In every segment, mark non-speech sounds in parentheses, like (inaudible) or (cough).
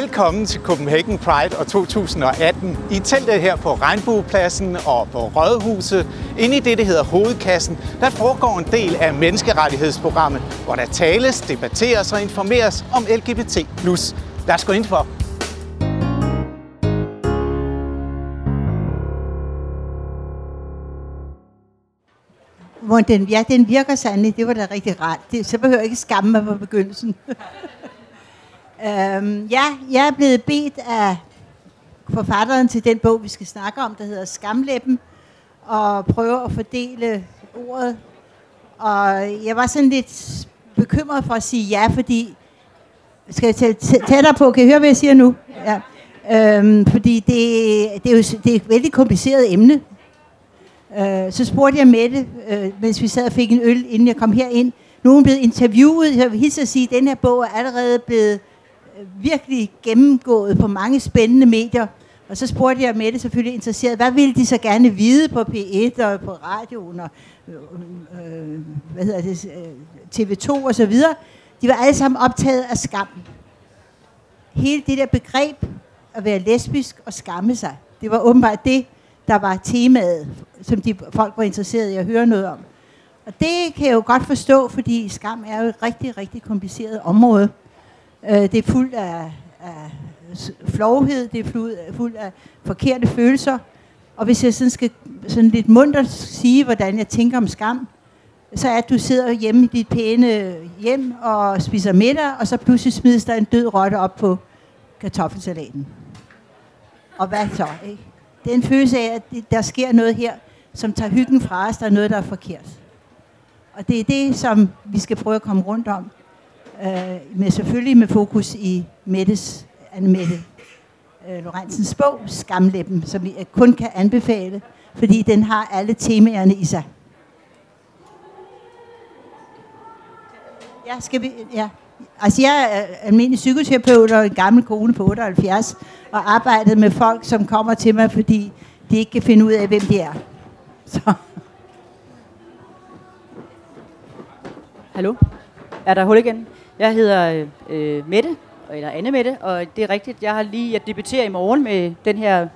Velkommen til Copenhagen Pride og 2018. I teltet her på Regnbuepladsen og på Rådhuset, inde i det, der hedder Hovedkassen, der foregår en del af menneskerettighedsprogrammet, hvor der tales, debatteres og informeres om LGBT+. Lad os gå ind for. Hvor den, ja, den virker sandelig. Det var da rigtig rart. Det, så behøver jeg ikke skamme mig på begyndelsen øhm, ja, jeg er blevet bedt af forfatteren til den bog, vi skal snakke om, der hedder Skamlæppen, og prøve at fordele ordet. Og jeg var sådan lidt bekymret for at sige ja, fordi... Skal jeg tælle tættere på? Kan I høre, hvad jeg siger nu? Ja. Øhm, fordi det, det, er jo det er et vældig kompliceret emne. Øh, så spurgte jeg Mette, øh, mens vi sad og fik en øl, inden jeg kom herind. Nu er hun blevet interviewet. Jeg vil hilse at sige, at den her bog er allerede blevet virkelig gennemgået på mange spændende medier. Og så spurgte jeg Mette selvfølgelig interesseret, hvad ville de så gerne vide på P1 og på radioen og øh, øh hvad hedder det, øh, TV2 og så videre. De var alle sammen optaget af skam. Hele det der begreb at være lesbisk og skamme sig, det var åbenbart det, der var temaet, som de folk var interesseret i at høre noget om. Og det kan jeg jo godt forstå, fordi skam er jo et rigtig, rigtig kompliceret område. Øh, det er fuldt af, af flovhed, det er fuldt af forkerte følelser. Og hvis jeg sådan skal sådan lidt mundt sige, hvordan jeg tænker om skam, så er at du sidder hjemme i dit pæne hjem og spiser middag, og så pludselig smides der en død rotte op på kartoffelsalaten. Og hvad så, ikke? Det er en følelse af, at der sker noget her, som tager hyggen fra os. Der er noget, der er forkert. Og det er det, som vi skal prøve at komme rundt om. Øh, med selvfølgelig med fokus i Mettes, Anne Mette øh, Lorentzens bog, Skamlæppen, som vi øh, kun kan anbefale, fordi den har alle temaerne i sig. Ja, skal vi... Ja. Altså, jeg er øh, almindelig psykoterapeut og en gammel kone på 78, og arbejdet med folk, som kommer til mig, fordi de ikke kan finde ud af, hvem de er. Så. Hallo? Er der hul igen? Jeg hedder øh, Mette, eller Anne Mette, og det er rigtigt, jeg har lige, jeg debuterer i morgen med den her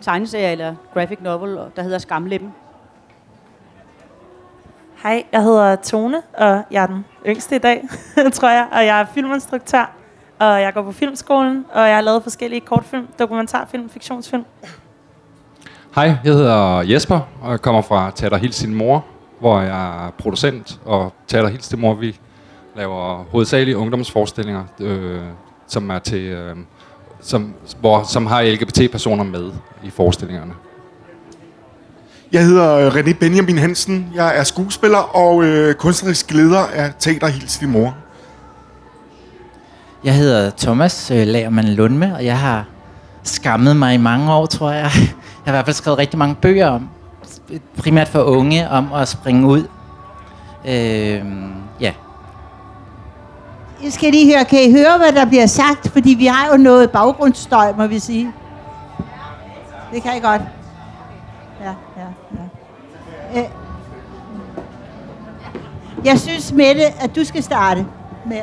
tegneserie, eller graphic novel, der hedder Skamlæppen. Hej, jeg hedder Tone, og jeg er den yngste i dag, (laughs) tror jeg, og jeg er filminstruktør, og jeg går på filmskolen, og jeg har lavet forskellige kortfilm, dokumentarfilm, fiktionsfilm. Hej, jeg hedder Jesper, og jeg kommer fra Teater Hils sin mor, hvor jeg er producent, og Teater Hils sin mor, vi laver hovedsageligt ungdomsforestillinger, øh, som er til, øh, som, hvor, som har LGBT-personer med i forestillingerne. Jeg hedder øh, René Benjamin Hansen. Jeg er skuespiller og øh, kunstnerisk leder af Teater Hils din mor. Jeg hedder Thomas øh, Lagermann Lundme, og jeg har skammet mig i mange år, tror jeg. (laughs) Jeg har i hvert fald skrevet rigtig mange bøger om, primært for unge, om at springe ud. Øh, ja. Jeg skal lige høre, kan I høre, hvad der bliver sagt? Fordi vi har jo noget baggrundsstøj, må vi sige. Det kan I godt. Ja, ja, ja. Øh. Jeg synes, Mette, at du skal starte med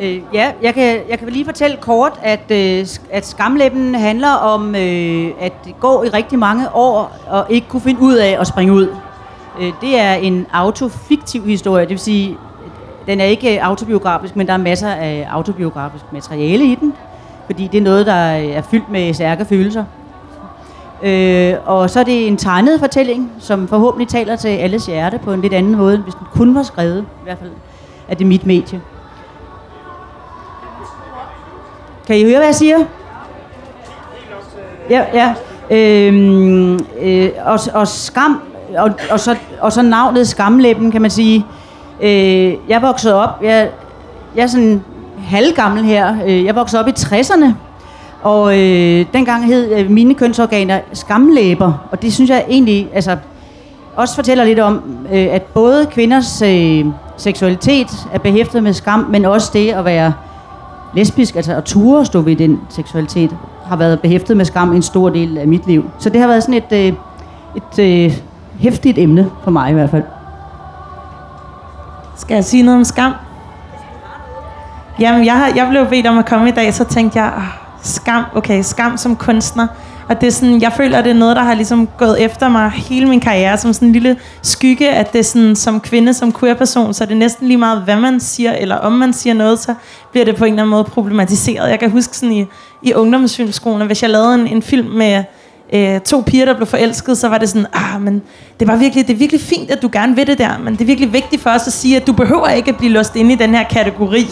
Øh, ja, jeg kan, jeg kan lige fortælle kort, at, øh, at skamlæben handler om øh, at gå i rigtig mange år og ikke kunne finde ud af at springe ud. Øh, det er en autofiktiv historie, det vil sige, den er ikke øh, autobiografisk, men der er masser af autobiografisk materiale i den, fordi det er noget, der øh, er fyldt med stærke følelser. Øh, og så er det en tegnet fortælling, som forhåbentlig taler til alles hjerte på en lidt anden måde, hvis den kun var skrevet. I hvert fald er det mit medie. Kan I høre, hvad jeg siger? Ja, ja. Øhm, øh, og, og skam, og, og, så, og så navnet Skamlæben, kan man sige. Øh, jeg voksede op, jeg, jeg er sådan halvgammel her, øh, jeg voksede op i 60'erne, og øh, dengang hed øh, mine kønsorganer skamlæber, og det synes jeg egentlig, altså, også fortæller lidt om, øh, at både kvinders øh, seksualitet er behæftet med skam, men også det at være lesbisk, altså at ture at stå ved den seksualitet, har været behæftet med skam en stor del af mit liv. Så det har været sådan et, øh, et, et øh, hæftigt emne for mig i hvert fald. Skal jeg sige noget om skam? Jamen, jeg, har, jeg blev bedt om at komme i dag, så tænkte jeg, oh, skam, okay, skam som kunstner. Og det er sådan, jeg føler, at det er noget, der har ligesom gået efter mig hele min karriere, som sådan en lille skygge, at det er sådan, som kvinde, som queer-person, så er det næsten lige meget, hvad man siger, eller om man siger noget, så bliver det på en eller anden måde problematiseret. Jeg kan huske sådan i, i ungdomsfilmskolen, hvis jeg lavede en, en film med øh, to piger, der blev forelsket, så var det sådan, ah, men det, var virkelig, det er virkelig fint, at du gerne vil det der, men det er virkelig vigtigt for os at sige, at du behøver ikke at blive låst ind i den her kategori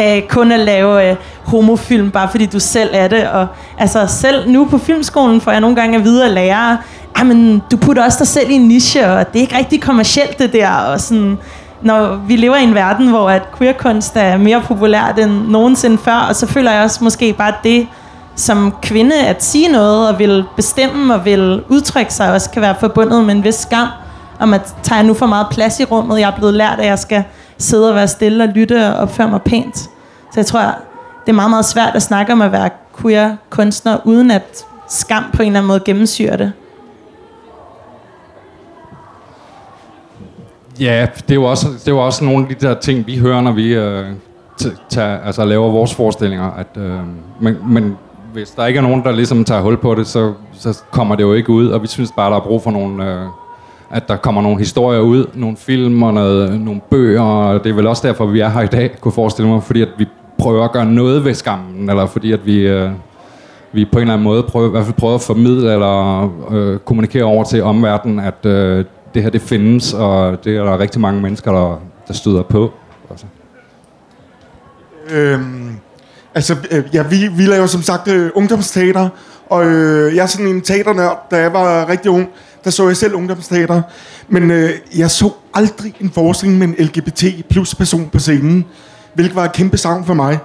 øh, kun at lave øh, homofilm, bare fordi du selv er det. Og altså selv nu på filmskolen får jeg nogle gange at vide af lærere, ah, men du putter også dig selv i en niche, og det er ikke rigtig kommercielt det der. Og sådan, når vi lever i en verden, hvor at queerkunst er mere populært end nogensinde før, og så føler jeg også måske bare det, som kvinde at sige noget og vil bestemme og vil udtrykke sig også kan være forbundet med en vis skam om at tager jeg nu for meget plads i rummet. Jeg er blevet lært, at jeg skal sidde og være stille og lytte og opføre mig pænt. Så jeg tror, det er meget, meget svært at snakke om at være queer kunstner, uden at skam på en eller anden måde gennemsyrer det. Ja, det er jo også, det er jo også nogle af de der ting, vi hører, når vi øh, tager, altså, laver vores forestillinger. At, øh, men, men hvis der ikke er nogen, der ligesom tager hul på det, så, så kommer det jo ikke ud, og vi synes bare, der er brug for nogle, øh, at der kommer nogle historier ud, nogle film og noget, nogle bøger, og det er vel også derfor, vi er her i dag, kunne forestille mig, fordi at vi prøver at gøre noget ved skammen, eller fordi at vi, øh, vi på en eller anden måde prøver, i hvert fald prøver at formidle eller øh, kommunikere over til omverdenen, at øh, det her det findes, og det er der rigtig mange mennesker, der, der støder på. Altså. Øhm, altså, øh, ja, vi, vi laver som sagt øh, ungdomsteater, og øh, jeg er sådan en teaternørd, da jeg var rigtig ung der så jeg selv ungdomsteater. Men øh, jeg så aldrig en forestilling med en LGBT plus person på scenen, hvilket var et kæmpe savn for mig.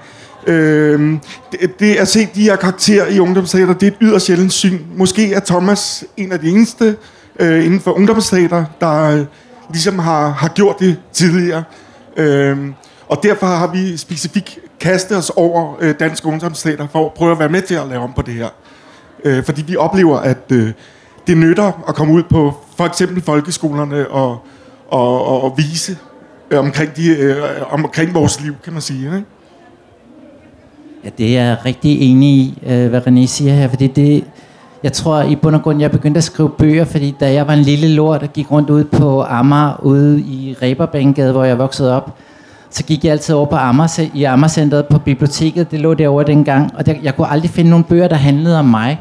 Øh, det, det at se de her karakterer i ungdomsteater, det er et yderst sjældent syn. Måske er Thomas en af de eneste øh, inden for ungdomsteater, der øh, ligesom har, har gjort det tidligere. Øh, og derfor har vi specifikt kaste os over øh, dansk ungdomsteater for at prøve at være med til at lave om på det her. Øh, fordi vi oplever, at øh, det nytter at komme ud på for eksempel folkeskolerne og, og, og, og vise øh, omkring, de, øh, omkring vores liv, kan man sige. Ikke? Ja, det er jeg rigtig enig i, øh, hvad René siger her, fordi det, jeg tror i bund og grund, jeg begyndte at skrive bøger, fordi da jeg var en lille lort og gik rundt ud på Amager, ude i Reberbanegade, hvor jeg voksede op, så gik jeg altid over på Amager, i Amagercenteret på biblioteket, det lå derovre dengang, og der, jeg kunne aldrig finde nogle bøger, der handlede om mig.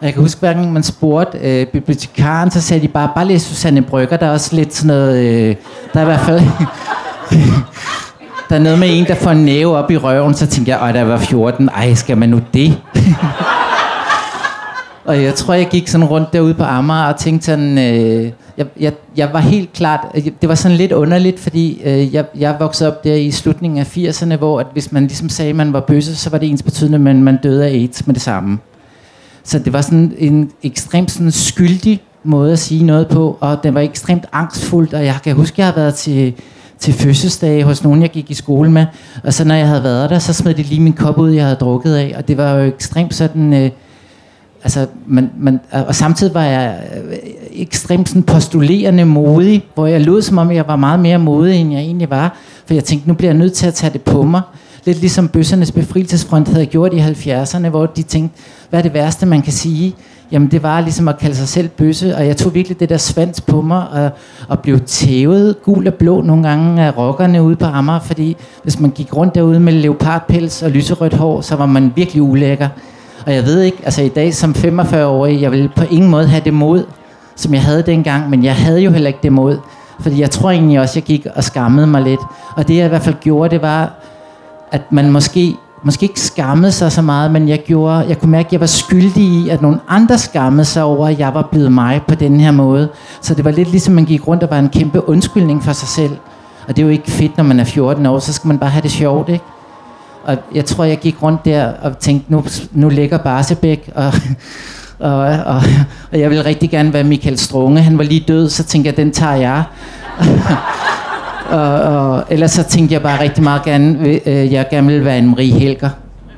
Og jeg kan huske, hver gang man spurgte øh, bibliotekaren, så sagde de bare, bare læs Susanne Brygger, der er også lidt sådan noget, øh, der er i hvert fald... (laughs) der er noget med en, der får en næve op i røven, så tænkte jeg, at der var 14, ej, skal man nu det? (laughs) og jeg tror, jeg gik sådan rundt derude på Amager og tænkte sådan, øh, jeg, jeg, jeg var helt klart, øh, det var sådan lidt underligt, fordi øh, jeg, jeg voksede op der i slutningen af 80'erne, hvor at hvis man ligesom sagde, at man var bøsse, så var det ens betydende, at man, man døde af AIDS med det samme. Så det var sådan en ekstremt sådan skyldig måde at sige noget på, og den var ekstremt angstfuldt, og jeg kan huske, at jeg har været til, til fødselsdage hos nogen, jeg gik i skole med, og så når jeg havde været der, så smed de lige min kop ud, jeg havde drukket af, og det var jo ekstremt sådan... Øh, altså, man, man, og samtidig var jeg øh, ekstremt sådan postulerende modig, hvor jeg lød som om, jeg var meget mere modig, end jeg egentlig var, for jeg tænkte, nu bliver jeg nødt til at tage det på mig. Lidt ligesom bøssernes befrielsesfront havde gjort i 70'erne, hvor de tænkte, hvad er det værste, man kan sige? Jamen det var ligesom at kalde sig selv bøsse, og jeg tog virkelig det der svans på mig, og, og blev tævet gul og blå nogle gange af rockerne ude på Amager, fordi hvis man gik rundt derude med leopardpels og lyserødt hår, så var man virkelig ulækker. Og jeg ved ikke, altså i dag som 45-årig, jeg vil på ingen måde have det mod, som jeg havde dengang, men jeg havde jo heller ikke det mod. Fordi jeg tror egentlig også, jeg gik og skammede mig lidt. Og det jeg i hvert fald gjorde, det var, at man måske, måske ikke skammede sig så meget, men jeg, gjorde, jeg kunne mærke, at jeg var skyldig i, at nogle andre skammede sig over, at jeg var blevet mig på den her måde. Så det var lidt ligesom, man gik rundt og var en kæmpe undskyldning for sig selv. Og det er jo ikke fedt, når man er 14 år, så skal man bare have det sjovt, ikke? Og jeg tror, jeg gik rundt der og tænkte, nu, nu ligger Barsebæk, og, (laughs) og, og, og jeg vil rigtig gerne være Michael Strunge. Han var lige død, så tænkte jeg, den tager jeg. (laughs) Og, og, ellers så tænkte jeg bare rigtig meget gerne, øh, jeg gerne ville være en Marie Helger.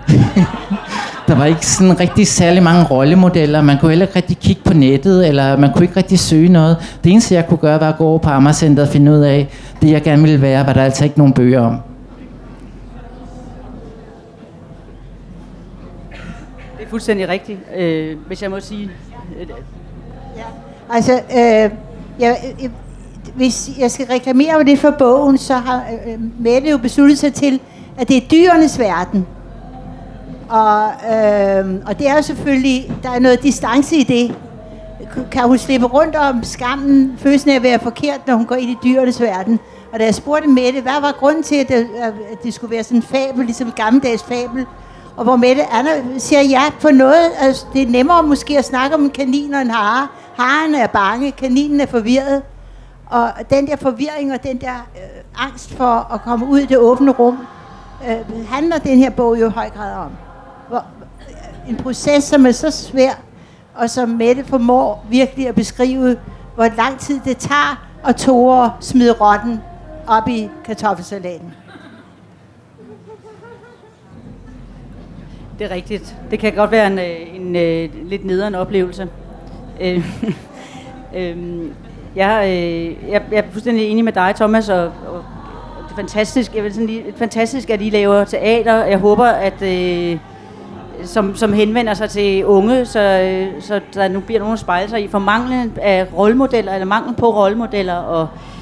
(laughs) der var ikke sådan rigtig særlig mange rollemodeller. Man kunne heller ikke rigtig kigge på nettet, eller man kunne ikke rigtig søge noget. Det eneste, jeg kunne gøre, var at gå over på Amagercenteret og finde ud af, det jeg gerne ville være, var der altså ikke nogen bøger om. Det er fuldstændig rigtigt, øh, hvis jeg må sige. Øh, ja. Altså, øh, jeg, øh, hvis jeg skal reklamere det for bogen, så har øh, Mette jo besluttet sig til, at det er dyrenes verden. Og, øh, og det er jo selvfølgelig, der er noget distance i det. Kan hun slippe rundt om skammen, følelsen af at være forkert, når hun går ind i dyrenes verden? Og da jeg spurgte Mette, hvad var grunden til, at det, at det skulle være sådan en fabel, ligesom en gammeldags fabel, og hvor Mette Anna siger ja på noget, altså det er nemmere måske at snakke om en kanin og en hare. Haren er bange, kaninen er forvirret. Og den der forvirring og den der øh, angst for at komme ud i det åbne rum, øh, handler den her bog jo i høj grad om. Hvor, øh, en proces, som er så svær, og som Mette formår virkelig at beskrive, hvor lang tid det tager at tåre smide rotten op i kartoffelsalaten. Det er rigtigt. Det kan godt være en, øh, en, en lidt nederen oplevelse. Øh, (laughs) øhm, jeg, øh, jeg, jeg er fuldstændig enig med dig, Thomas, og, og det er fantastisk, jeg vil sådan lige, fantastisk, at I laver teater. Jeg håber, at øh, som, som henvender sig til unge, så, øh, så der nu bliver nogen at spejle sig i. For manglen af rollemodeller, eller mangel på rollemodeller, og øh,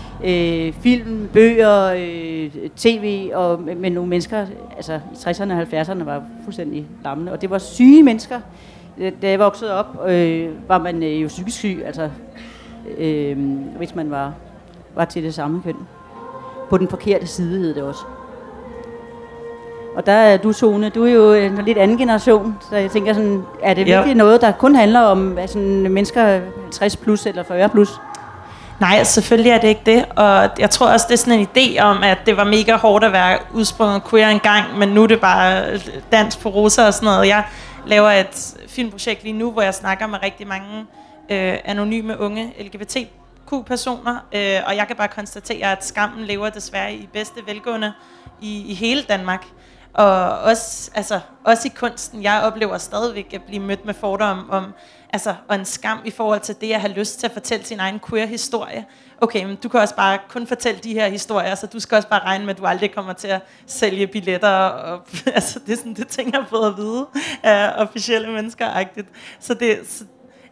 film, bøger, øh, tv, og med, nogle mennesker, altså i 60'erne og 70'erne var fuldstændig lammende. Og det var syge mennesker. Da jeg voksede op, øh, var man øh, jo psykisk syg, altså øh, hvis man var, var til det samme køn. På den forkerte side hed det også. Og der er du, Tone, du er jo en lidt anden generation, så jeg tænker sådan, er det Ja. virkelig noget, der kun handler om altså, mennesker 60 plus eller 40 plus? Nej, selvfølgelig er det ikke det. Og jeg tror også, det er sådan en idé om, at det var mega hårdt at være udsprunget queer engang, men nu er det bare dans på roser og sådan noget. Jeg laver et filmprojekt lige nu, hvor jeg snakker med rigtig mange øh, anonyme unge LGBTQ-personer, øh, og jeg kan bare konstatere, at skammen lever desværre i bedste velgående i, i hele Danmark. Og også, altså, også i kunsten, jeg oplever stadigvæk at blive mødt med fordomme om, altså, og en skam i forhold til det at have lyst til at fortælle sin egen queer-historie. Okay, men du kan også bare kun fortælle de her historier, så du skal også bare regne med, at du aldrig kommer til at sælge billetter. Og, (laughs) altså, det er sådan det ting, jeg har fået at vide af officielle mennesker -agtigt. Så det, så,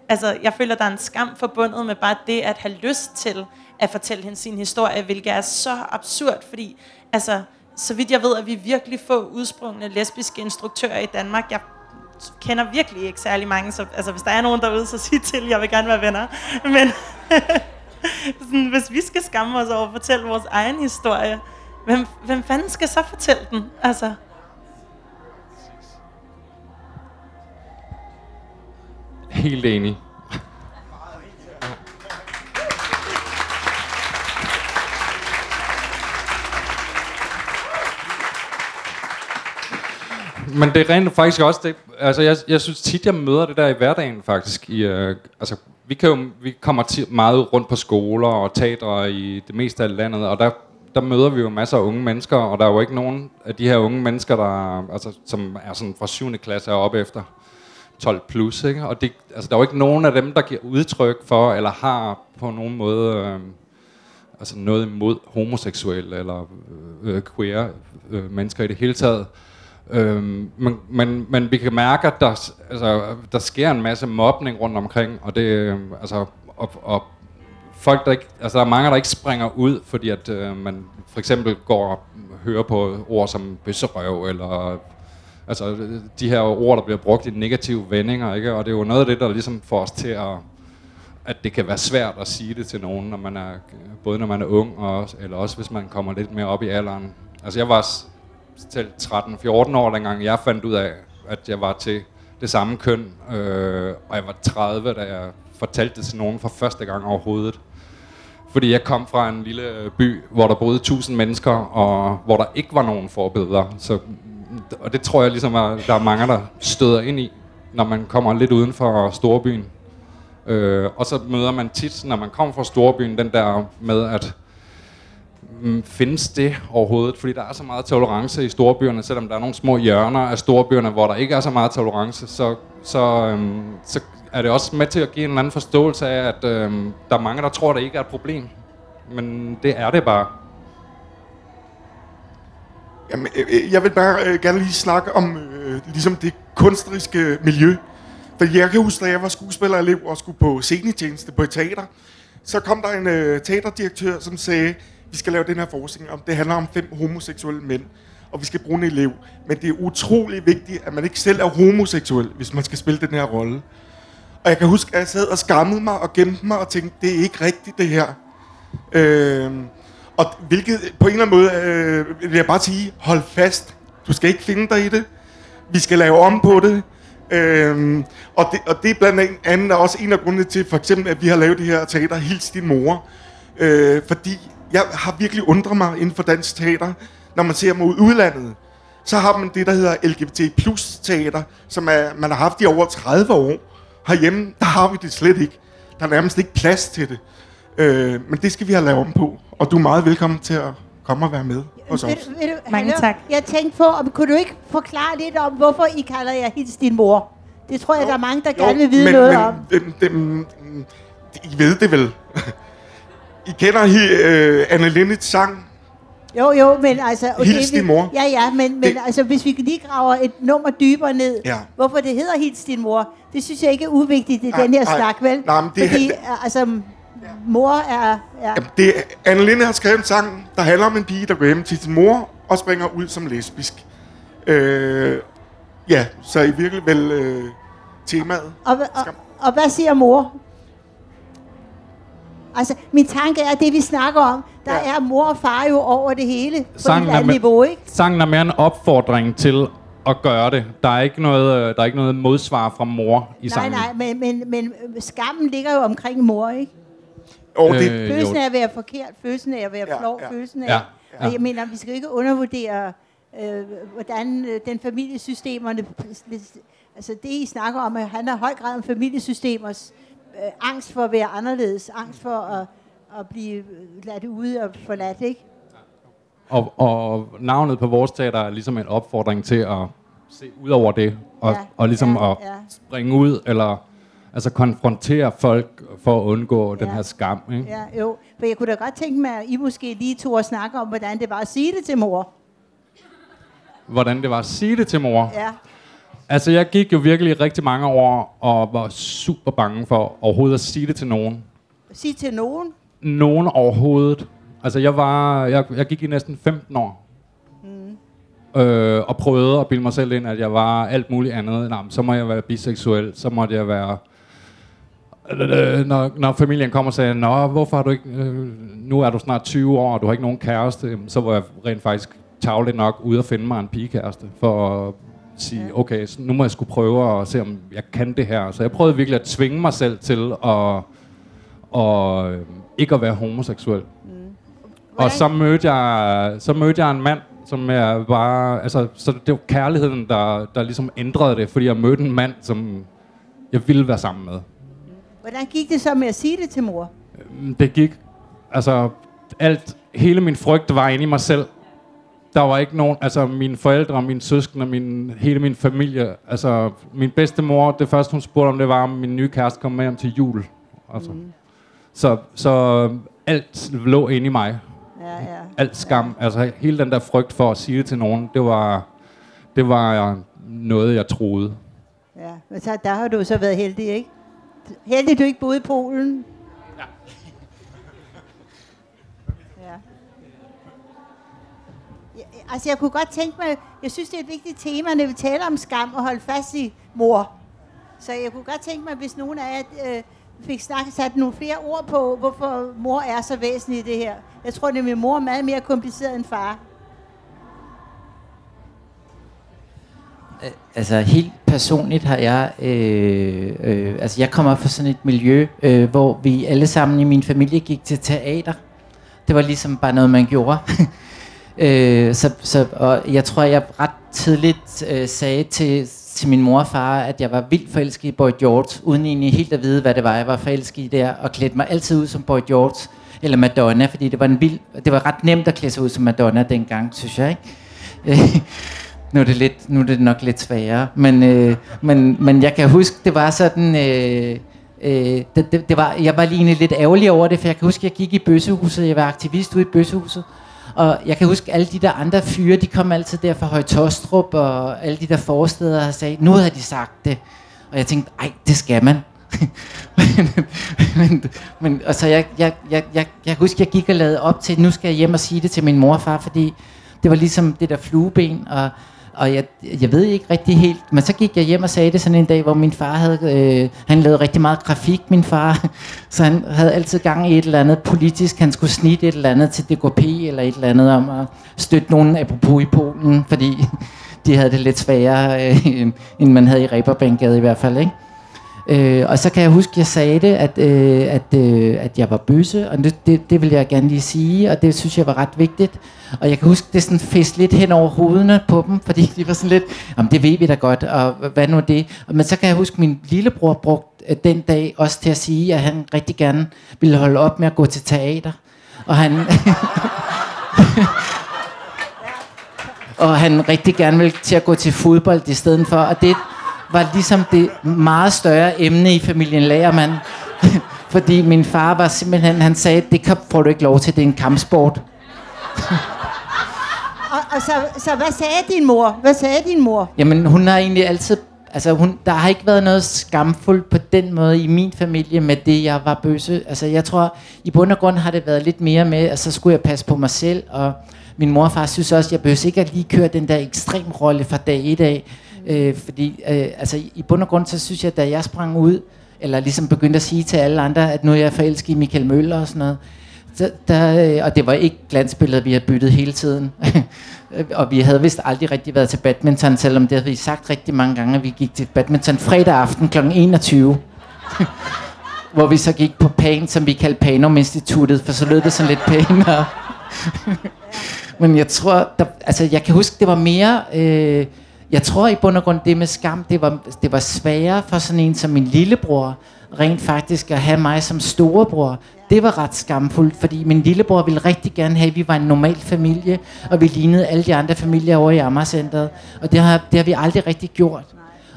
altså, jeg føler, der er en skam forbundet med bare det at have lyst til at fortælle hende sin historie, hvilket er så absurd, fordi altså, så vidt jeg ved, at vi virkelig få udsprungne lesbiske instruktører i Danmark. Jeg kender virkelig ikke særlig mange, så altså, hvis der er nogen derude, så sig til, jeg vil gerne være venner. Men (laughs) sådan, hvis vi skal skamme os over at fortælle vores egen historie, hvem, hvem fanden skal så fortælle den? Altså, Helt enig. Men det er rent faktisk også det. Altså, jeg, jeg synes tit, jeg møder det der i hverdagen faktisk. I, øh, altså, vi, kan jo, vi kommer tit meget rundt på skoler og teatre i det meste af landet, og der, der møder vi jo masser af unge mennesker, og der er jo ikke nogen af de her unge mennesker, der, altså, som er sådan fra 7. klasse og op efter 12 plus, ikke? Og det, altså, der er jo ikke nogen af dem, der giver udtryk for, eller har på nogen måde øh, altså noget imod homoseksuelle eller øh, øh queer øh, mennesker i det hele taget. Øhm, men, men, men vi kan mærke, at der, altså, der sker en masse mobning rundt omkring, og det, øh, altså, og, og folk, der ikke, altså, der er mange, der ikke springer ud, fordi at øh, man for eksempel går og hører på ord som bøsserøv, eller altså, de her ord, der bliver brugt i negative vendinger, ikke? og det er jo noget af det, der ligesom får os til at, at det kan være svært at sige det til nogen, når man er, både når man er ung, og, eller også hvis man kommer lidt mere op i alderen. Altså jeg var til 13-14 år, dengang jeg fandt ud af, at jeg var til det samme køn, øh, og jeg var 30, da jeg fortalte det til nogen for første gang overhovedet. Fordi jeg kom fra en lille by, hvor der boede 1000 mennesker, og hvor der ikke var nogen forbilleder. Så, og det tror jeg ligesom, at der er mange, der støder ind i, når man kommer lidt uden for storbyen. Øh, og så møder man tit, når man kommer fra storbyen, den der med, at Mm, findes det overhovedet? Fordi der er så meget tolerance i storbyerne, selvom der er nogle små hjørner af storbyerne, hvor der ikke er så meget tolerance, så, så, øhm, så er det også med til at give en eller anden forståelse af, at øhm, der er mange, der tror, det ikke er et problem. Men det er det bare. Jamen, øh, øh, jeg vil bare øh, gerne lige snakke om øh, ligesom det kunstneriske miljø. For jeg kan huske, da jeg var skuespillerelev og skulle på scenetjeneste på et teater, så kom der en øh, teaterdirektør, som sagde, vi skal lave den her forskning om, det handler om fem homoseksuelle mænd, og vi skal bruge en elev. Men det er utrolig vigtigt, at man ikke selv er homoseksuel, hvis man skal spille den her rolle. Og jeg kan huske, at jeg sad og skammede mig og gemte mig og tænkte, det er ikke rigtigt det her. Øh, og hvilket på en eller anden måde øh, vil jeg bare sige, hold fast. Du skal ikke finde dig i det. Vi skal lave om på det. Øhm, og, det, og det er blandt andet også en af grundene til, for eksempel, at vi har lavet det her teater, Hils din mor. Øh, fordi jeg har virkelig undret mig inden for dansk teater, når man ser mod udlandet, så har man det, der hedder LGBT plus teater, som er, man har haft i over 30 år. Herhjemme, der har vi det slet ikke. Der er nærmest ikke plads til det. Øh, men det skal vi have lavet om på, og du er meget velkommen til at komme og være med hos os. Du- ved, du- Mange hallo? tak. Jeg tænkte på, om kunne du ikke forklare lidt om, hvorfor I kalder jer hils din mor? Det tror jeg, der er mange, der gerne vil vide men, noget men, om. Dem, dem, I ved det vel. I kender uh, Anne Linnets sang. Jo, jo, men altså... Hils din mor. Ja, ja, men, men Det- altså, hvis vi lige graver et nummer dybere ned, Ja. hvorfor det hedder Hils din mor, det synes jeg ikke er uvigtigt i Nej, den her nej. snak, vel? Nej, men det- Fordi, altså, mor er... er Jamen, det, Anne Linde har skrevet en sang, der handler om en pige, der går hjem til sin mor og springer ud som lesbisk. Øh, ja, så i virkelig vel øh, temaet. og, og, Skam. og hvad siger mor? Altså, min tanke er, at det vi snakker om, der Ja. er mor og far jo over det hele, på Sangen et er eller andet niveau, ikke? Sangen er mere en opfordring til at gøre det. Der er ikke noget, øh, der er ikke noget modsvar fra mor i Nej, sangen. nej, men, men, men skammen ligger jo omkring mor, ikke? Og det, Øh, Følelsen af at være forkert, følelsen af at være Ja, flov, ja. følelsen af... Ja, Og jeg mener, vi skal ikke undervurdere, øh, hvordan øh, den familiesystemerne... Altså det, I snakker om, at han har høj grad om familiesystemers øh, angst for at være anderledes, angst for at, at blive ladt ude og forladt, ikke? Og, og navnet på vores teater er ligesom en opfordring til at se ud over det, og, Ja, og ligesom ja, at ja. springe ud, eller altså konfrontere folk for at undgå den Ja. her skam. Ikke? Ja, jo. For jeg kunne da godt tænke mig, at I måske lige to og snakke om, hvordan det var at sige det til mor. Hvordan det var at sige det til mor. Ja. Altså, jeg gik jo virkelig rigtig mange år og var super bange for overhovedet at sige det til nogen. Sige til nogen. Nogen overhovedet. Altså, jeg var, jeg, jeg gik i næsten 15 år. Mm. Øh, og prøvede at bilde mig selv ind, at jeg var alt muligt andet. Men så må jeg være biseksuel, så måtte jeg være... Øh, når, når familien kommer og sagde, Nå, hvorfor har du ikke... Øh, nu er du snart 20 år, og du har ikke nogen kæreste. Så var jeg rent faktisk tavligt nok ude og finde mig en pigekæreste, for at sige, okay, så nu må jeg skulle prøve at se, om jeg kan det her. Så jeg prøvede virkelig at tvinge mig selv til at, og, øh, ikke at være homoseksuel. Og så mødte jeg, så mødte jeg en mand, som jeg bare, altså, så det var kærligheden, der, der ligesom ændrede det, fordi jeg mødte en mand, som jeg ville være sammen med. Hvordan gik det så med at sige det til mor? Mm, Det gik, altså, alt, hele min frygt var inde i mig selv. Der var ikke nogen, altså mine forældre, mine søskende, min, hele min familie, altså min bedste mor, det første hun spurgte om, det var, om min nye kæreste kom med hjem til jul. Altså. Mm. Så, så alt lå inde i mig. Ja, ja. alt skam, altså hele den der frygt for at sige det til nogen, det var, det var noget, jeg troede. Ja, men så, der har du så været heldig, ikke? Heldig, du ikke boede i Polen. Ja. ja. Ja, Altså, jeg kunne godt tænke mig, jeg synes, det er et vigtigt tema, når vi taler om skam, og holde fast i mor. Så jeg kunne godt tænke mig, hvis nogen af jer øh, fik snakket, sat nogle flere ord på, hvorfor mor er så væsentlig i det her. Jeg tror nemlig, mor er meget mere kompliceret end far. Altså helt personligt har jeg, øh, øh, altså jeg kommer fra sådan et miljø, øh, hvor vi alle sammen i min familie gik til teater. Det var ligesom bare noget, man gjorde. (laughs) øh, så, så, og jeg tror, jeg ret tidligt øh, sagde til, til min mor og far, at jeg var vildt forelsket i Boy George, uden egentlig helt at vide, hvad det var, jeg var forelsket i der, og klædte mig altid ud som Boy George, eller Madonna, fordi det var, en vild, det var ret nemt at klæde sig ud som Madonna dengang, synes jeg, ikke? (laughs) Nu er det, lidt, nu er det nok lidt sværere, men, øh, men, men jeg kan huske, det var sådan, øh, øh, det, det, det var, jeg var lige lidt ærgerlig over det, for jeg kan huske, jeg gik i bøssehuset, jeg var aktivist ude i bøssehuset, og jeg kan huske, alle de der andre fyre, de kom altid der fra Højtostrup, og alle de der forsteder og sagde, nu havde de sagt det. Og jeg tænkte, ej, det skal man. (laughs) men, men, men og så jeg, jeg, jeg, jeg, jeg husker, jeg gik og lavede op til, nu skal jeg hjem og sige det til min morfar, og far, fordi det var ligesom det der flueben, og, og jeg, jeg ved ikke rigtig helt, men så gik jeg hjem og sagde det sådan en dag, hvor min far havde, øh, han lavede rigtig meget grafik, min far, (laughs) så han havde altid gang i et eller andet politisk, han skulle snitte et eller andet til DKP, eller et eller andet om at støtte nogen apropos i Polen, fordi (laughs) de havde det lidt sværere, øh, end man havde i Reberbankgade i hvert fald, ikke? Øh, og så kan jeg huske, at jeg sagde det, at, øh, at, øh, at jeg var bøsse, og det, det, det vil jeg gerne lige sige, og det synes jeg var ret vigtigt. Og jeg kan huske, det sådan fest lidt hen over hovederne på dem, fordi de var sådan lidt, jamen det ved vi da godt, og hvad nu det? Men så kan jeg huske, at min lillebror brugte øh, den dag også til at sige, at han rigtig gerne ville holde op med at gå til teater. Og han... (laughs) og han rigtig gerne ville til at gå til fodbold i stedet for, og det, var ligesom det meget større emne i familien Lagermand. (laughs) Fordi min far var simpelthen, han sagde, det kan, får du ikke lov til, det er en kampsport. (laughs) Og, og så, så hvad sagde din mor? Hvad sagde din mor? Jamen, hun har egentlig altid... Altså, hun, der har ikke været noget skamfuldt på den måde i min familie med det, jeg var bøsse. Altså, jeg tror, i bund og grund har det været lidt mere med, at så skulle jeg passe på mig selv, og min mor og far synes også, at jeg behøver ikke at lige køre den der ekstrem rolle fra dag i dag. Øh, fordi øh, altså, i bund og grund, så synes jeg, da jeg sprang ud, eller ligesom begyndte at sige til alle andre, at nu er jeg forelsket i Michael Møller og sådan noget, så, der, øh, og det var ikke glansbilledet, vi havde byttet hele tiden. (laughs) og vi havde vist aldrig rigtig været til badminton, selvom det havde vi sagt rigtig mange gange, at vi gik til badminton fredag aften kl. 21. (laughs) hvor vi så gik på PAN, som vi kaldte Panum Instituttet, for så lød det sådan lidt pænere. (laughs) Men jeg tror, der, altså jeg kan huske, det var mere... Øh, jeg tror i bund og grund, det med skam, det var, det var sværere for sådan en som min lillebror, rent faktisk at have mig som storebror. Det var ret skamfuldt, fordi min lillebror ville rigtig gerne have, at vi var en normal familie, og vi lignede alle de andre familier over i Amagercenteret. Og det har, det har vi aldrig rigtig gjort.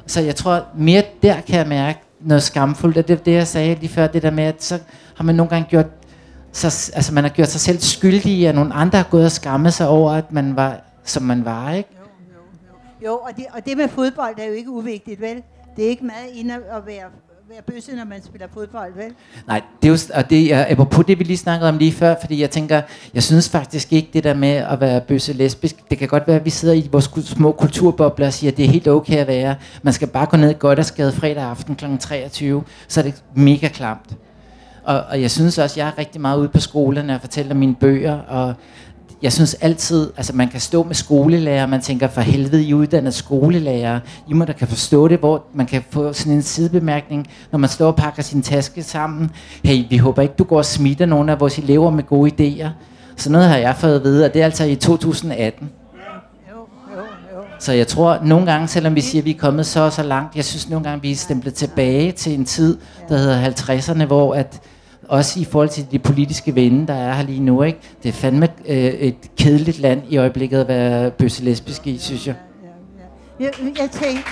Så jeg tror, mere der kan jeg mærke noget skamfuldt, og det er det, jeg sagde lige før, det der med, at så har man nogle gange gjort så, altså man har gjort sig selv skyldig i, at nogle andre har gået og skammet sig over, at man var, som man var, ikke? Jo, og det, og det med fodbold er jo ikke uvigtigt, vel? Det er ikke meget ind at være, være bøsse, når man spiller fodbold, vel? Nej, det er jo, og det er på det, vi lige snakkede om lige før, fordi jeg tænker, jeg synes faktisk ikke det der med at være bøsse lesbisk, det kan godt være, at vi sidder i vores små kulturbobler og siger, at det er helt okay at være. Man skal bare gå ned godt og skade fredag aften kl. 23, så er det mega klamt. Og, og jeg synes også, jeg er rigtig meget ude på skolerne og fortæller mine bøger, og jeg synes altid, altså man kan stå med skolelærer, man tænker, for helvede, I uddannet skolelærer, I må da kan forstå det, hvor man kan få sådan en sidebemærkning, når man står og pakker sin taske sammen. Hey, vi håber ikke, du går og smitter nogen af vores elever med gode idéer. Så noget har jeg fået at vide, og det er altså i 2018. Så jeg tror nogle gange, selvom vi siger, at vi er kommet så og så langt, jeg synes nogle gange, vi er stemplet tilbage til en tid, der hedder 50'erne, hvor at også i forhold til de politiske vinde, der er her lige nu. Ikke? Det er fandme øh, et kedeligt land i øjeblikket at være bøsse-lesbisk i, synes jeg. Ja, ja. Jeg, jeg tænkte...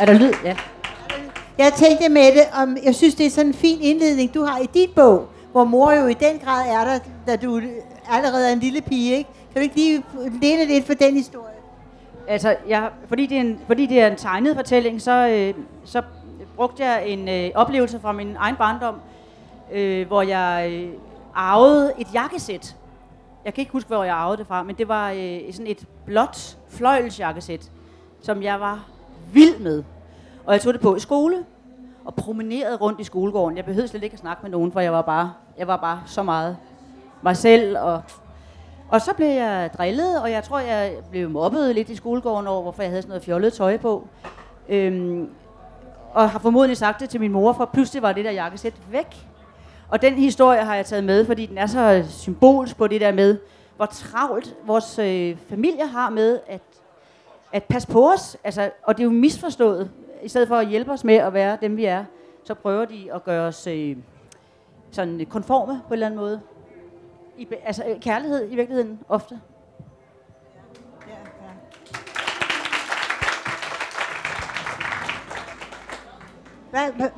Er der lyd? Ja. Jeg tænkte med det, om jeg synes, det er sådan en fin indledning, du har i dit bog, hvor mor jo i den grad er der, da du allerede er en lille pige, ikke? Kan du ikke lige læne lidt for den historie? Altså, jeg, fordi, det er en, fordi det er en tegnet fortælling, så, øh, så brugte jeg en øh, oplevelse fra min egen barndom, øh, hvor jeg øh, arvede et jakkesæt. Jeg kan ikke huske, hvor jeg arvede det fra, men det var øh, sådan et blåt fløjelsjakkesæt, som jeg var vild med. Og jeg tog det på i skole, og promenerede rundt i skolegården. Jeg behøvede slet ikke at snakke med nogen, for jeg var bare, jeg var bare så meget mig selv og og så blev jeg drillet, og jeg tror, jeg blev mobbet lidt i skolegården over, hvorfor jeg havde sådan noget fjollet tøj på. Øhm, og har formodentlig sagt det til min mor, for pludselig var det der jakkesæt væk. Og den historie har jeg taget med, fordi den er så symbolsk på det der med, hvor travlt vores øh, familie har med at, at passe på os. Altså, og det er jo misforstået. I stedet for at hjælpe os med at være dem, vi er, så prøver de at gøre os øh, sådan konforme på en eller anden måde i, altså øh, kærlighed i virkeligheden ofte. Ja, ja. Hvad, hvad,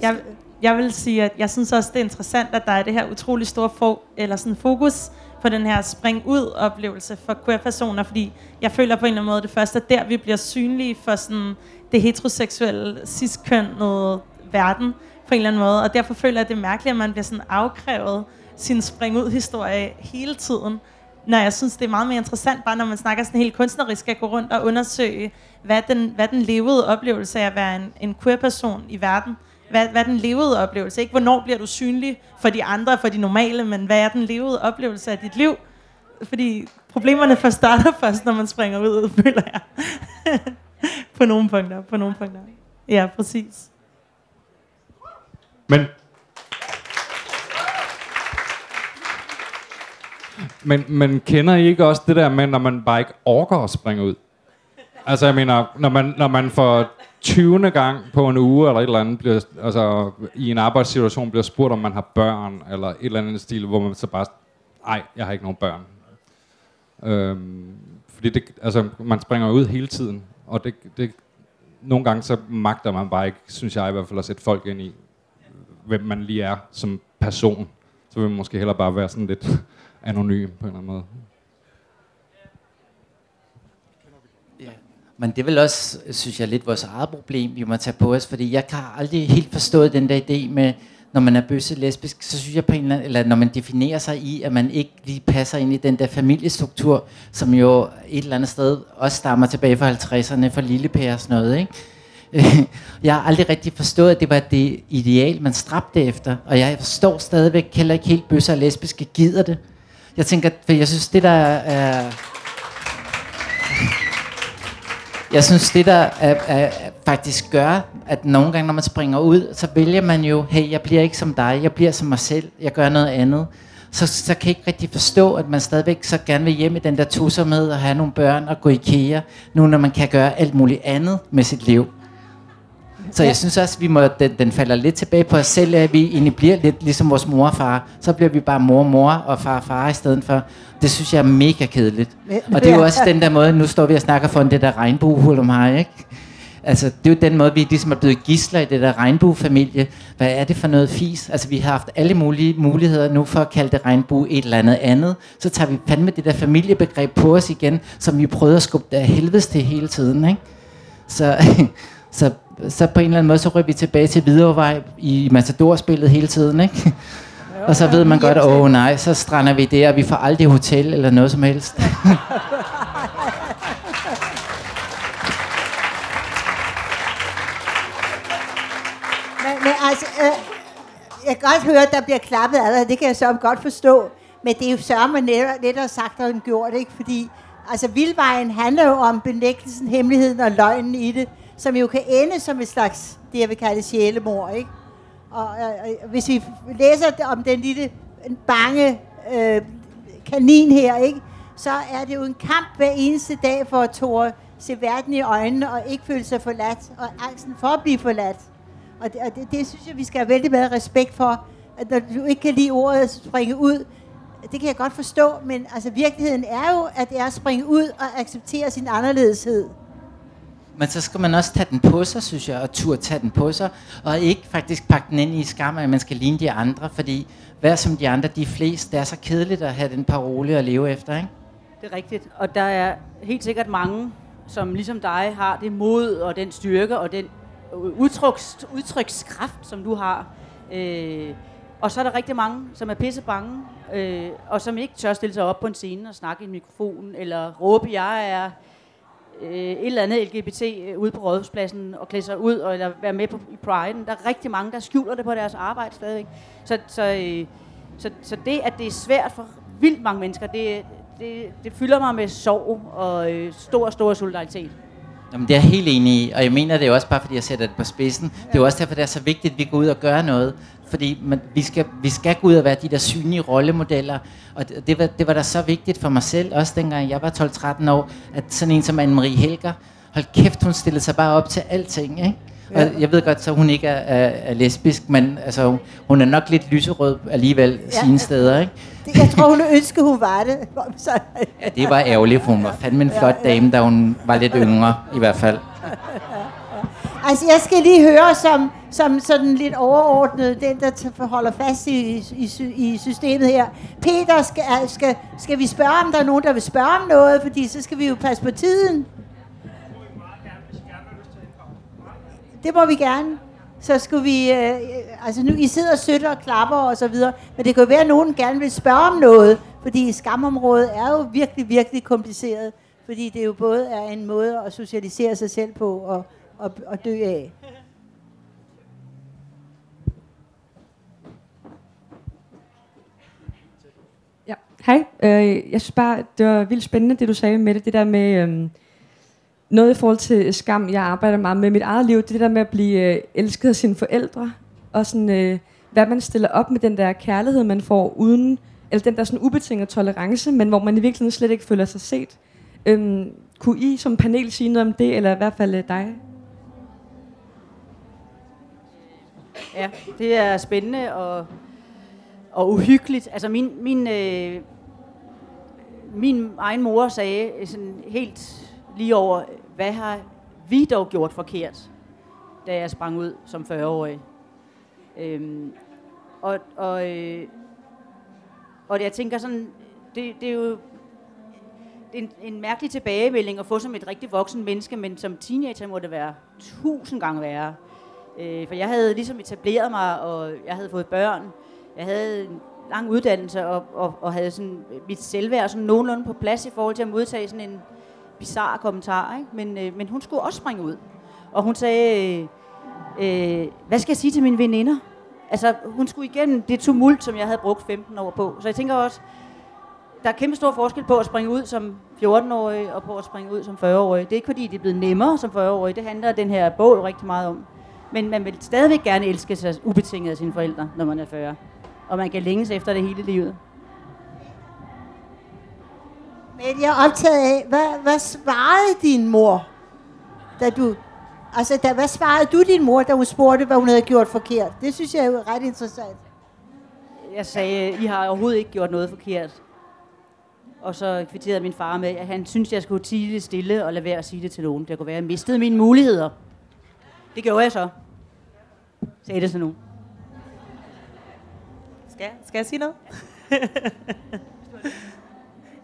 Jeg, jeg vil sige, at jeg synes også, det er interessant, at der er det her utrolig store fo- eller sådan fokus på den her spring ud oplevelse for queer-personer, fordi jeg føler på en eller anden måde, det første er der, vi bliver synlige for sådan det heteroseksuelle, cis-kønnede verden på en eller anden måde, og derfor føler jeg, at det er mærkeligt, at man bliver sådan afkrævet sin spring ud historie hele tiden, når jeg synes, det er meget mere interessant, bare når man snakker sådan helt kunstnerisk, at gå rundt og undersøge, hvad den, hvad den levede oplevelse af at være en, en queer-person i verden, hvad, hvad den levede oplevelse. Ikke hvornår bliver du synlig for de andre, for de normale, men hvad er den levede oplevelse af dit liv? Fordi problemerne først starter (laughs) først, når man springer ud, (laughs) føler jeg. på nogle punkter, på nogle punkter. Ja, præcis. Men Men, men kender I ikke også det der med, når man bare ikke orker at springe ud? Altså, jeg mener, når man, når man for 20. gang på en uge eller et eller andet, bliver, altså i en arbejdssituation bliver spurgt, om man har børn, eller et eller andet stil, hvor man så bare, nej, jeg har ikke nogen børn. Øhm, fordi det, altså, man springer ud hele tiden, og det, det, nogle gange så magter man bare ikke, synes jeg i hvert fald, at sætte folk ind i, hvem man lige er som person. Så vil man måske hellere bare være sådan lidt anonym på en eller anden måde. Ja. Men det er vel også, synes jeg, lidt vores eget problem, vi må tage på os, fordi jeg har aldrig helt forstået den der idé med, når man er bøsse lesbisk, så synes jeg på en eller anden, eller når man definerer sig i, at man ikke lige passer ind i den der familiestruktur, som jo et eller andet sted også stammer tilbage fra 50'erne, for lillepære og sådan noget, ikke? (laughs) jeg har aldrig rigtig forstået, at det var det ideal, man stræbte efter, og jeg forstår stadigvæk heller ikke helt bøsser og lesbiske gider det. Jeg tænker, for jeg synes, det der er... Jeg synes, det der er, er, faktisk gør, at nogle gange, når man springer ud, så vælger man jo, hey, jeg bliver ikke som dig, jeg bliver som mig selv, jeg gør noget andet. Så, så kan jeg ikke rigtig forstå, at man stadigvæk så gerne vil hjem i den der tusomhed og have nogle børn og gå i IKEA, nu når man kan gøre alt muligt andet med sit liv. Så jeg synes også, vi må, den, den falder lidt tilbage på os selv, at vi egentlig bliver lidt ligesom vores mor og far. Så bliver vi bare mor og mor og far og far i stedet for. Det synes jeg er mega kedeligt. Og det er jo også den der måde, nu står vi og snakker for det der regnbuehul om her, ikke? Altså, det er jo den måde, vi ligesom er blevet gisler i det der regnbuefamilie. Hvad er det for noget fis? Altså, vi har haft alle mulige muligheder nu for at kalde det regnbue et eller andet andet. Så tager vi fandme det der familiebegreb på os igen, som vi prøvede at skubbe der helvedes til hele tiden, ikke? Så, (laughs) så så på en eller anden måde, så ryger vi tilbage til Hvidovrej i Matador-spillet hele tiden, ikke? Og så ved man godt, åh oh, nej, så strander vi der, og vi får aldrig hotel eller noget som helst. (laughs) men, men altså, øh, jeg kan godt høre, at der bliver klappet af det kan jeg så godt forstå. Men det er jo sørme lettere sagt end gjort, ikke? Fordi altså, vildvejen handler jo om benægtelsen, hemmeligheden og løgnen i det som jo kan ende som et slags, det jeg vil kalde sjælemor, ikke? Og øh, hvis vi læser om den lille bange øh, kanin her, ikke? så er det jo en kamp hver eneste dag for at tåre se verden i øjnene og ikke føle sig forladt, og angsten for at blive forladt. Og det, og det, det synes jeg, vi skal have vældig meget respekt for, at når du ikke kan lide ordet springe ud, det kan jeg godt forstå, men altså virkeligheden er jo, at det er at springe ud og acceptere sin anderledeshed. Men så skal man også tage den på sig, synes jeg, og turde tage den på sig, og ikke faktisk pakke den ind i skam, at man skal ligne de andre, fordi hvad som de andre, de fleste, det er så kedeligt at have den parole at leve efter, ikke? Det er rigtigt, og der er helt sikkert mange, som ligesom dig har det mod og den styrke og den øh, udtryks, udtrykskraft, som du har. Øh, og så er der rigtig mange, som er pisse bange, øh, og som ikke tør stille sig op på en scene og snakke i en mikrofon, eller råbe, jeg er øh, et eller andet LGBT øh, ude på rådhuspladsen og klæde sig ud og eller være med på, i Pride'en. Der er rigtig mange, der skjuler det på deres arbejde stadigvæk. Så, så, øh, så, så det, at det er svært for vildt mange mennesker, det, det, det fylder mig med sorg og øh, stor, stor solidaritet. Jamen, det er jeg helt enig i, og jeg mener det er også bare, fordi jeg sætter det på spidsen. Det er jo også derfor, det er så vigtigt, at vi går ud og gør noget. Fordi man, vi, skal, vi skal gå ud og være de der synlige rollemodeller. Og det, det, var, det var da så vigtigt for mig selv, også dengang jeg var 12-13 år, at sådan en som Anne-Marie Helger, hold kæft, hun stillede sig bare op til alting, ikke? Ja. Og jeg ved godt, så hun ikke er, er, er lesbisk, men altså, hun er nok lidt lyserød alligevel ja. sine steder, ikke? Det, jeg tror, hun ønskede, hun var det. Så. (laughs) ja, det var ærgerligt, for hun var fandme en flot dame, da hun var lidt yngre, i hvert fald. (laughs) Altså, jeg skal lige høre som, som sådan lidt overordnet, den der holder fast i, i, i systemet her. Peter, skal, skal, skal vi spørge, om der er nogen, der vil spørge om noget? Fordi så skal vi jo passe på tiden. Det må vi gerne. Så skulle vi, øh, øh, altså nu, I sidder og søtter og klapper og så videre, men det kan jo være, at nogen gerne vil spørge om noget, fordi skamområdet er jo virkelig, virkelig kompliceret, fordi det jo både er en måde at socialisere sig selv på og, og, og dø af. Ja, hej. Øh, jeg synes bare, det var vildt spændende, det du sagde med det, det der med øh, noget i forhold til skam, jeg arbejder meget med mit eget liv, det der med at blive øh, elsket af sine forældre, og sådan, øh, hvad man stiller op med den der kærlighed, man får uden, eller den der sådan ubetinget tolerance, men hvor man i virkeligheden slet ikke føler sig set. Øhm, kunne I som panel sige noget om det, eller i hvert fald øh, dig? Ja, det er spændende og, og uhyggeligt. Altså min, min, øh, min egen mor sagde sådan helt lige over, hvad har vi dog gjort forkert, da jeg sprang ud som 40-årig. Øhm, og, og, øh, og jeg tænker sådan, det, det er jo det er en, en mærkelig tilbagemelding at få som et rigtig voksen menneske, men som teenager må det være tusind gange værre. Øh, for jeg havde ligesom etableret mig, og jeg havde fået børn. Jeg havde en lang uddannelse, og, og, og havde sådan mit selvværd sådan nogenlunde på plads i forhold til at modtage sådan en bizarre kommentar. Ikke? Men, øh, men hun skulle også springe ud. Og hun sagde, øh, øh, hvad skal jeg sige til mine veninder? Altså, hun skulle igennem det tumult, som jeg havde brugt 15 år på. Så jeg tænker også, der er kæmpe stor forskel på at springe ud som 14-årig og på at springe ud som 40-årig. Det er ikke fordi, det er blevet nemmere som 40-årig. Det handler den her bog rigtig meget om. Men man vil stadigvæk gerne elske sig ubetinget af sine forældre, når man er 40. Og man kan længes efter det hele livet. Men jeg er optaget af, hvad, hvad svarede din mor, da du... Altså, da, hvad svarede du din mor, da hun spurgte, hvad hun havde gjort forkert? Det synes jeg er jo ret interessant. Jeg sagde, I har overhovedet ikke gjort noget forkert. Og så kvitterede min far med, at han synes, jeg skulle tige det stille og lade være at sige det til nogen. Det kunne være, at jeg mistede mine muligheder. Det gjorde jeg så. Sagde det til nogen. Skal, skal jeg sige noget? ja, (laughs)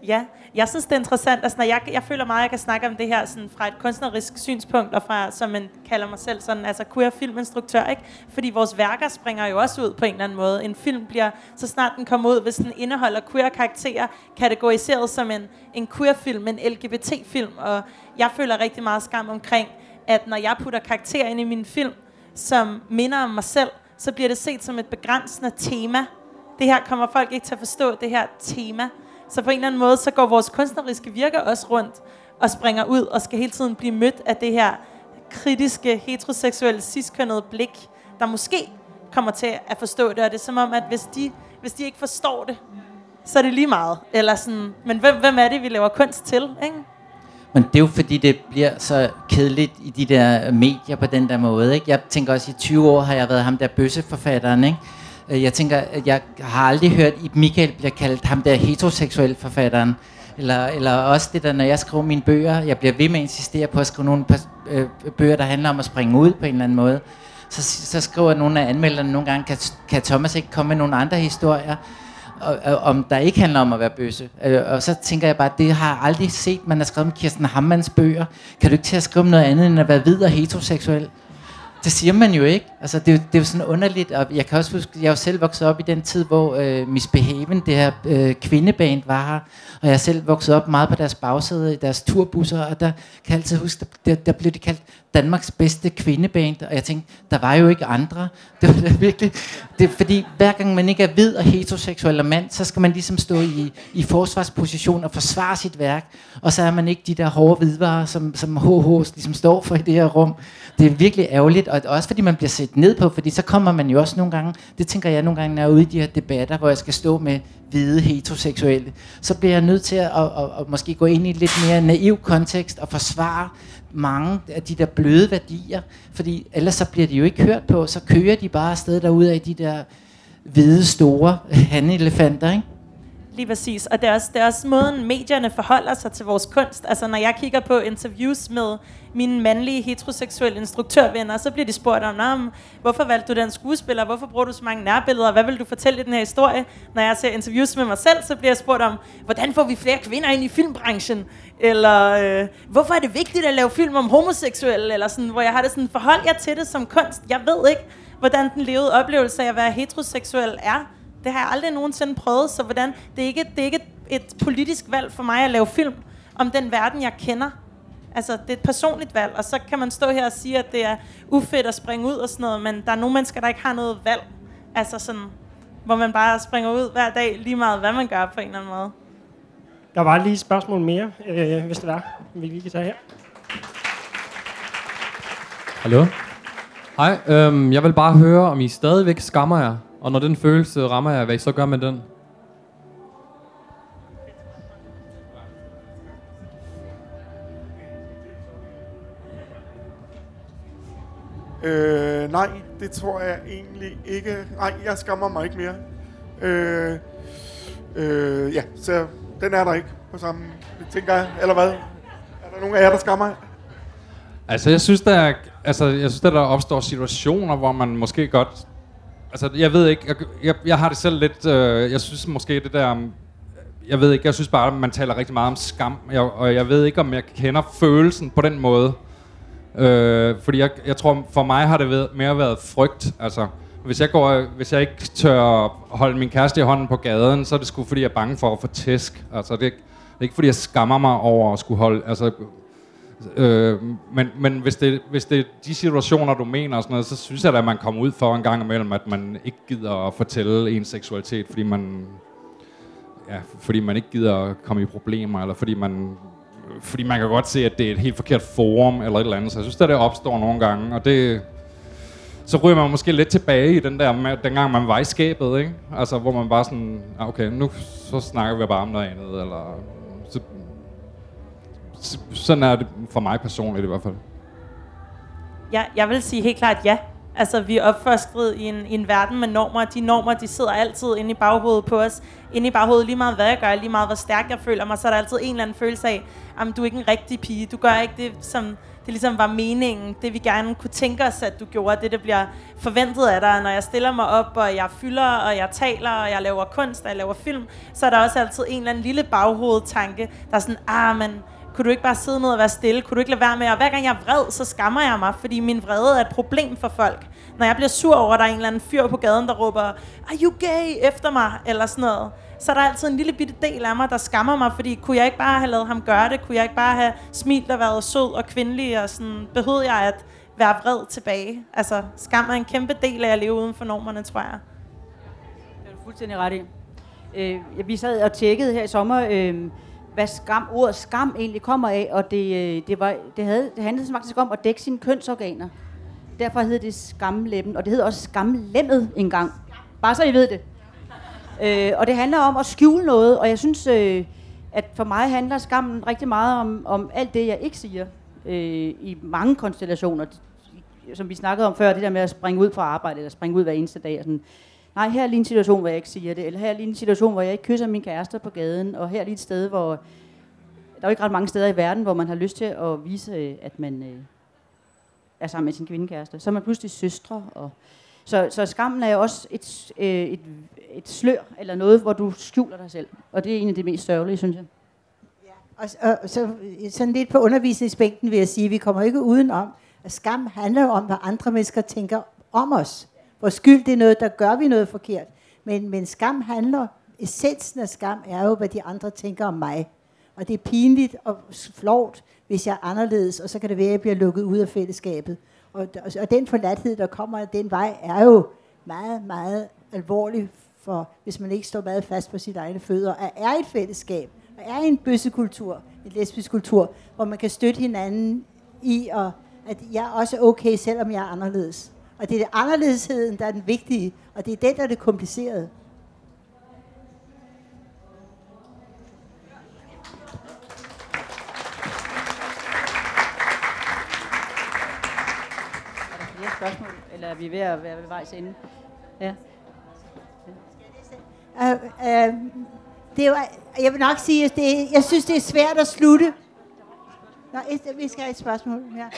Ja, jeg synes, det er interessant. Altså, når jeg, jeg føler meget, at jeg kan snakke om det her sådan, fra et kunstnerisk synspunkt, og fra, som man kalder mig selv, sådan, altså queer filminstruktør, ikke? Fordi vores værker springer jo også ud på en eller anden måde. En film bliver, så snart den kommer ud, hvis den indeholder queer karakterer, kategoriseret som en, en queer film, en LGBT-film, og jeg føler rigtig meget skam omkring, at når jeg putter karakterer ind i min film, som minder om mig selv, så bliver det set som et begrænsende tema. Det her kommer folk ikke til at forstå, det her tema. Så på en eller anden måde, så går vores kunstneriske virke også rundt og springer ud og skal hele tiden blive mødt af det her kritiske, heteroseksuelle, ciskønnede blik, der måske kommer til at forstå det. Og det er som om, at hvis de, hvis de ikke forstår det, så er det lige meget. Eller sådan, men hvem, hvem er det, vi laver kunst til? Ikke? Men det er jo fordi, det bliver så kedeligt i de der medier på den der måde. Ikke? Jeg tænker også, at i 20 år har jeg været ham der bøsseforfatteren. Ikke? Øh, jeg tænker, at jeg har aldrig hørt, at Michael bliver kaldt ham der heteroseksuel forfatteren. Eller, eller også det der, når jeg skriver mine bøger, jeg bliver ved med at insistere på at skrive nogle øh, bøger, der handler om at springe ud på en eller anden måde. Så, så skriver nogle af anmelderne nogle gange, kan, kan Thomas ikke komme med nogle andre historier? og, om der ikke handler om at være bøsse. Øh, og så tænker jeg bare, det har jeg aldrig set, man har skrevet om Kirsten Hammans bøger. Kan du ikke til at skrive om noget andet, end at være hvid og heteroseksuel? Det siger man jo ikke. Altså, det, er det er jo sådan underligt, og jeg kan også huske, jeg er jo selv vokset op i den tid, hvor øh, Miss Behaven, det her øh, kvindeband, var her, og jeg er selv vokset op meget på deres bagsæde i deres turbusser, og der kan jeg altid huske, der, der blev det kaldt Danmarks bedste kvindeband, og jeg tænkte, der var jo ikke andre. (laughs) Det var det virkelig, det, fordi hver gang man ikke er hvid og heteroseksuel og mand, så skal man ligesom stå i, i forsvarsposition og forsvare sit værk, og så er man ikke de der hårde hvidvarer, som, som HH ligesom står for i det her rum. Det er virkelig ærgerligt, og også fordi man bliver set ned på, fordi så kommer man jo også nogle gange, det tænker jeg nogle gange, når jeg er ude i de her debatter, hvor jeg skal stå med hvide heteroseksuelle, så bliver jeg nødt til at, at, at, at måske gå ind i et lidt mere naiv kontekst og forsvare mange af de der bløde værdier, fordi ellers så bliver de jo ikke hørt på, så kører de bare afsted derude af de der hvide store (laughs) handelefanter, ikke? Lige præcis. Og det er, også, det er også måden, medierne forholder sig til vores kunst. Altså, når jeg kigger på interviews med mine mandlige heteroseksuelle instruktørvenner, så bliver de spurgt om, "Nå, hvorfor valgte du den skuespiller? Hvorfor bruger du så mange nærbilleder? Hvad vil du fortælle i den her historie? Når jeg ser interviews med mig selv, så bliver jeg spurgt om, hvordan får vi flere kvinder ind i filmbranchen? Eller øh, hvorfor er det vigtigt at lave film om homoseksuelle? Eller sådan, hvor jeg har det sådan, forhold jeg til det som kunst. Jeg ved ikke, hvordan den levede oplevelse af at være heteroseksuel er. Det har jeg aldrig nogensinde prøvet, så hvordan, det er ikke, det er ikke et, politisk valg for mig at lave film om den verden, jeg kender. Altså, det er et personligt valg, og så kan man stå her og sige, at det er ufedt at springe ud og sådan noget, men der er nogle mennesker, der ikke har noget valg. Altså sådan, hvor man bare springer ud hver dag, lige meget hvad man gør på en eller anden måde. Der var lige et spørgsmål mere, øh, hvis det var, vi lige kan tage her. Hallo? Hej, øhm, jeg vil bare høre, om I stadigvæk skammer jer. Og når den følelse rammer jer, hvad I så gør med den? Øh, nej, det tror jeg egentlig ikke. Nej, jeg skammer mig ikke mere. Øh, øh, ja, så den er der ikke på samme, det tænker jeg. Eller hvad? Er der nogen af jer, der skammer? Altså, jeg synes, der, er, altså, jeg synes, der, der opstår situationer, hvor man måske godt... Altså, jeg ved ikke, jeg, jeg, jeg har det selv lidt... Øh, jeg synes måske, det der... Jeg ved ikke, jeg synes bare, at man taler rigtig meget om skam, jeg, og jeg ved ikke, om jeg kender følelsen på den måde. Øh, fordi jeg, jeg tror, for mig har det mere været frygt. Altså, hvis jeg, går, hvis jeg ikke tør holde min kæreste i hånden på gaden, så er det sgu fordi, jeg er bange for at få tæsk. Altså, det, er ikke- det er ikke fordi, jeg skammer mig over at skulle holde... Altså, Øh, men men hvis, det, hvis det er de situationer, du mener, og sådan noget, så synes jeg da, at man kommer ud for en gang imellem, at man ikke gider at fortælle ens seksualitet, fordi man, ja, fordi man ikke gider at komme i problemer, eller fordi man, fordi man kan godt se, at det er et helt forkert forum, eller et eller andet. Så jeg synes, at det opstår nogle gange, og det, så ryger man måske lidt tilbage i den der, dengang man var i skabet, ikke? Altså, hvor man bare sådan, ah, okay, nu så snakker vi bare om noget andet, eller sådan er det for mig personligt i hvert fald. Ja, jeg vil sige helt klart ja. Altså, vi er opfostret i en, i en verden med normer. De normer, de sidder altid inde i baghovedet på os. Inde i baghovedet, lige meget hvad jeg gør, lige meget hvor stærk jeg føler mig, så er der altid en eller anden følelse af, at du er ikke en rigtig pige. Du gør ikke det, som det ligesom var meningen. Det vi gerne kunne tænke os, at du gjorde. Det, der bliver forventet af dig. Når jeg stiller mig op, og jeg fylder, og jeg taler, og jeg laver kunst, og jeg laver film, så er der også altid en eller anden lille baghovedtanke, der er sådan, ah, men kunne du ikke bare sidde ned og være stille? Kunne du ikke lade være med? Og hver gang jeg er vred, så skammer jeg mig, fordi min vrede er et problem for folk. Når jeg bliver sur over, at der er en eller anden fyr på gaden, der råber, are you gay? efter mig, eller sådan noget. Så er der altid en lille bitte del af mig, der skammer mig, fordi kunne jeg ikke bare have lavet ham gøre det? Kunne jeg ikke bare have smilt og været sød og kvindelig? Og sådan, behøvede jeg at være vred tilbage? Altså, skam er en kæmpe del af at leve uden for normerne, tror jeg. Det er du fuldstændig ret i. Øh, vi sad og tjekkede her i sommer, øh, hvad skam, ordet skam egentlig kommer af, og det, øh, det, var, det, havde, det handlede faktisk om at dække sine kønsorganer. Derfor hed det skamlæben, og det hed også skamlemmet engang. Bare så I ved det. Øh, og det handler om at skjule noget, og jeg synes, øh, at for mig handler skammen rigtig meget om, om alt det, jeg ikke siger øh, i mange konstellationer. Som vi snakkede om før, det der med at springe ud fra arbejde, eller springe ud hver eneste dag. Og sådan, Nej, her er lige en situation, hvor jeg ikke siger det. Eller her er lige en situation, hvor jeg ikke kysser min kæreste på gaden. Og her er lige et sted, hvor... Der er jo ikke ret mange steder i verden, hvor man har lyst til at vise, øh, at man øh, er sammen med sin kvindekæreste. Så er man pludselig søstre. Og så, så skammen er jo også et, øh, et, et slør, eller noget, hvor du skjuler dig selv. Og det er en af de mest sørgelige, synes jeg. Og, og, og så sådan lidt på undervisningsbænken vil jeg sige, at vi kommer ikke udenom, at skam handler jo om, hvad andre mennesker tænker om os. Hvor skyld det er noget, der gør vi noget forkert. Men, men skam handler, essensen af skam er jo, hvad de andre tænker om mig. Og det er pinligt og flovt, hvis jeg er anderledes, og så kan det være, at jeg bliver lukket ud af fællesskabet. Og, og, og den forladthed, der kommer af den vej, er jo meget, meget alvorlig, for hvis man ikke står meget fast på sit egne fødder, og er et fællesskab, og er en bøssekultur, en lesbisk kultur, hvor man kan støtte hinanden i, og at jeg er også okay, selvom jeg er anderledes. Og det er det anderledesheden, der er den vigtige, og det er den, der er det komplicerede. Er der flere spørgsmål, eller er vi ved at være ved vejs ende? Ja. Uh, uh, Det var, jeg vil nok sige, at det, jeg synes, det er svært at slutte. Nå, et, vi skal have et spørgsmål. Ja.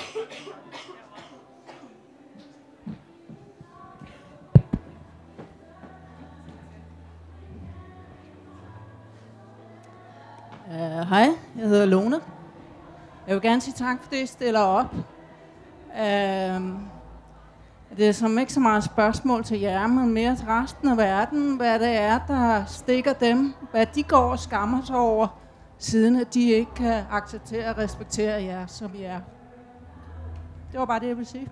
Uh, hej, jeg hedder Lone. Jeg vil gerne sige tak, fordi I stiller op. Uh, det er som ikke så meget spørgsmål til jer, men mere til resten af verden, hvad det er, der stikker dem, hvad de går og skammer sig over, siden at de ikke kan acceptere og respektere jer, som I er. Det var bare det, jeg ville sige.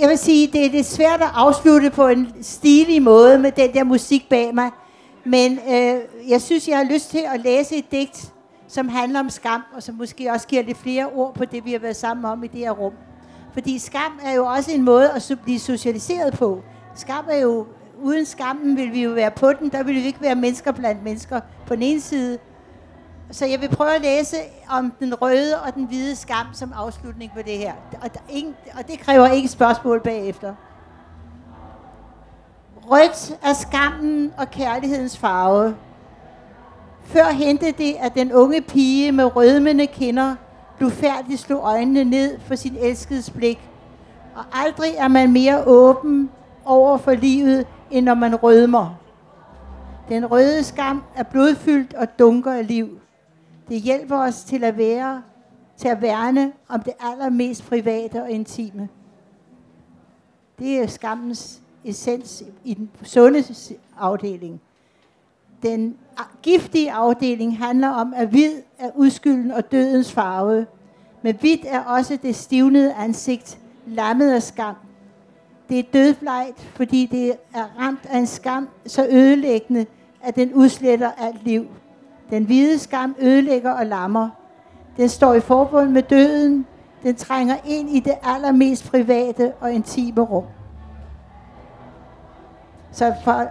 Jeg vil sige, det er lidt svært at afslutte på en stilig måde med den der musik bag mig. Men øh, jeg synes, jeg har lyst til at læse et digt, som handler om skam, og som måske også giver lidt flere ord på det, vi har været sammen om i det her rum. Fordi skam er jo også en måde at blive socialiseret på. Skam er jo, uden skammen vil vi jo være på den, der vil vi ikke være mennesker blandt mennesker på den ene side. Så jeg vil prøve at læse om den røde og den hvide skam som afslutning på det her. Og, der, ingen, og det kræver ikke spørgsmål bagefter. Rødt er skammen og kærlighedens farve. Før hentede det, at den unge pige med rødmende kinder færdig slog øjnene ned for sin elskedes blik. Og aldrig er man mere åben over for livet, end når man rødmer. Den røde skam er blodfyldt og dunker af liv. Det hjælper os til at være, til at værne om det allermest private og intime. Det er skammens essens i den sunde afdeling. Den giftige afdeling handler om, at hvid er udskylden og dødens farve. Men hvidt er også det stivnede ansigt, lammet af skam. Det er dødblejt, fordi det er ramt af en skam så ødelæggende, at den udsletter alt liv. Den hvide skam ødelægger og lammer. Den står i forbund med døden. Den trænger ind i det allermest private og intime rum. Så for